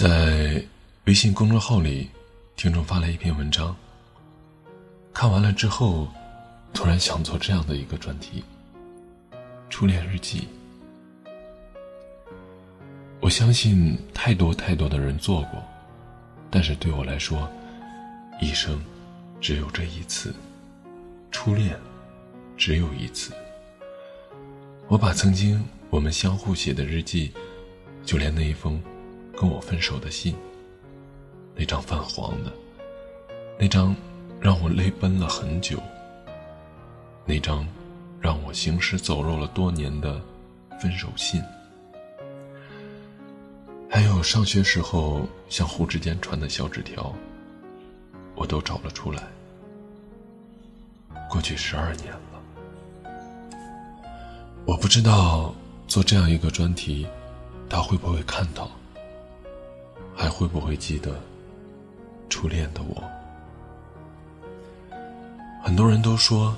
在微信公众号里，听众发来一篇文章。看完了之后，突然想做这样的一个专题：初恋日记。我相信太多太多的人做过，但是对我来说，一生只有这一次，初恋只有一次。我把曾经我们相互写的日记，就连那一封跟我分手的信，那张泛黄的，那张让我泪奔了很久，那张让我行尸走肉了多年的分手信。还有上学时候相互之间传的小纸条，我都找了出来。过去十二年了，我不知道做这样一个专题，他会不会看到，还会不会记得初恋的我？很多人都说，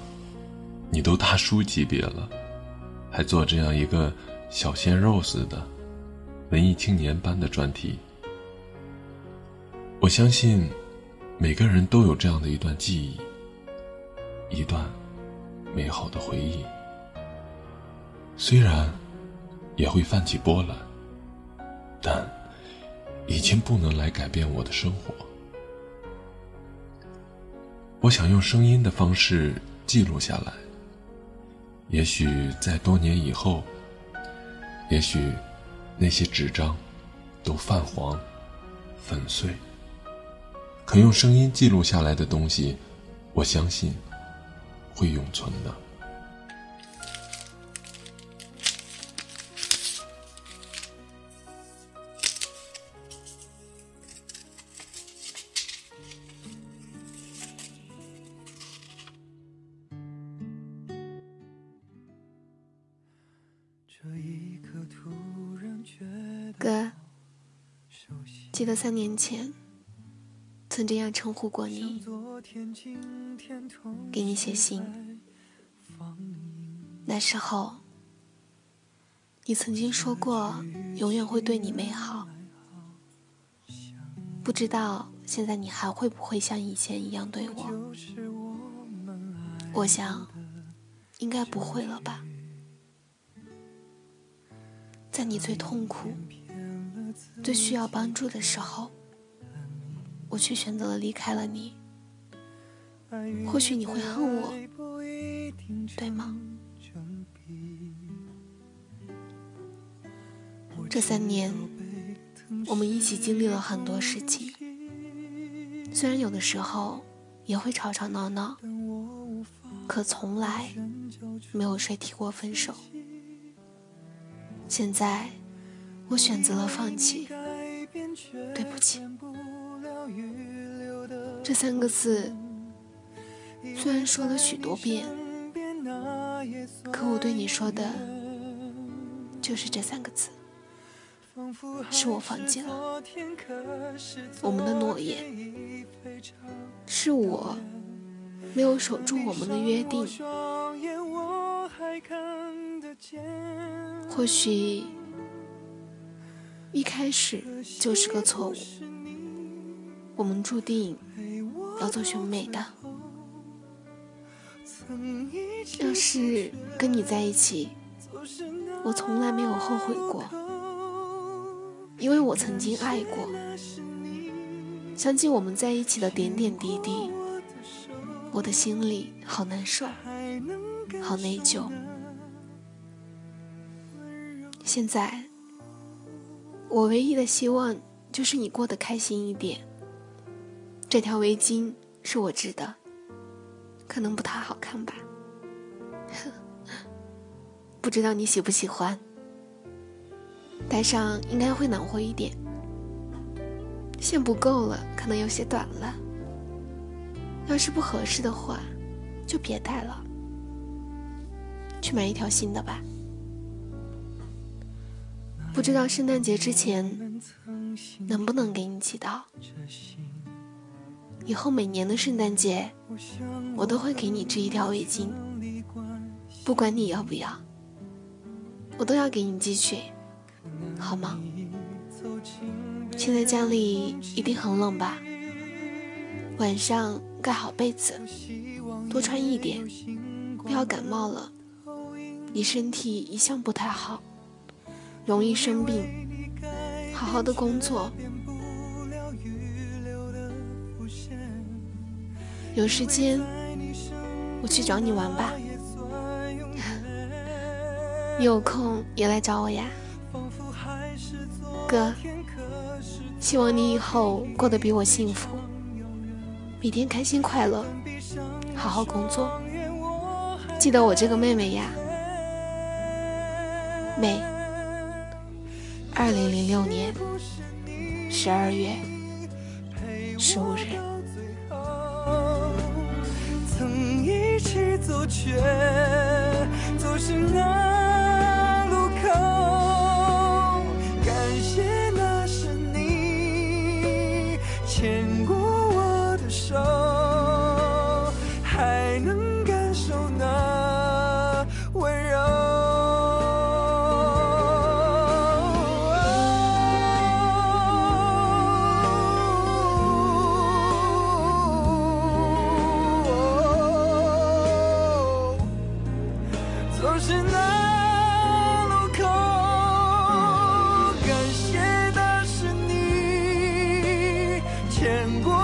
你都大叔级别了，还做这样一个小鲜肉似的。文艺青年般的专题，我相信每个人都有这样的一段记忆，一段美好的回忆。虽然也会泛起波澜，但已经不能来改变我的生活。我想用声音的方式记录下来，也许在多年以后，也许。那些纸张都泛黄、粉碎，可用声音记录下来的东西，我相信会永存的。哥，记得三年前曾这样称呼过你，给你写信。那时候，你曾经说过永远会对你美好。不知道现在你还会不会像以前一样对我？我想，应该不会了吧。在你最痛苦、最需要帮助的时候，我却选择了离开了你。或许你会恨我，对吗？这三年，我们一起经历了很多事情，虽然有的时候也会吵吵闹闹，可从来没有谁提过分手。现在，我选择了放弃。对不起，这三个字虽然说了许多遍，可我对你说的，就是这三个字。是我放弃了我们的诺言，是我没有守住我们的约定。或许一开始就是个错误，我们注定要做兄妹的。要是跟你在一起，我从来没有后悔过，因为我曾经爱过。想起我们在一起的点点滴滴，我的心里好难受，好内疚。现在，我唯一的希望就是你过得开心一点。这条围巾是我织的，可能不太好看吧，不知道你喜不喜欢。戴上应该会暖和一点。线不够了，可能有些短了。要是不合适的话，就别戴了，去买一条新的吧。不知道圣诞节之前能不能给你寄到。以后每年的圣诞节，我都会给你织一条围巾，不管你要不要，我都要给你寄去，好吗？现在家里一定很冷吧？晚上盖好被子，多穿一点，不要感冒了。你身体一向不太好，容易生病，好好的工作。有时间我去找你玩吧，你 有空也来找我呀，哥。希望你以后过得比我幸福，每天开心快乐，好好工作。记得我这个妹妹呀，妹。二零零六年十二月十五日。曾一起走，却走失那。 남고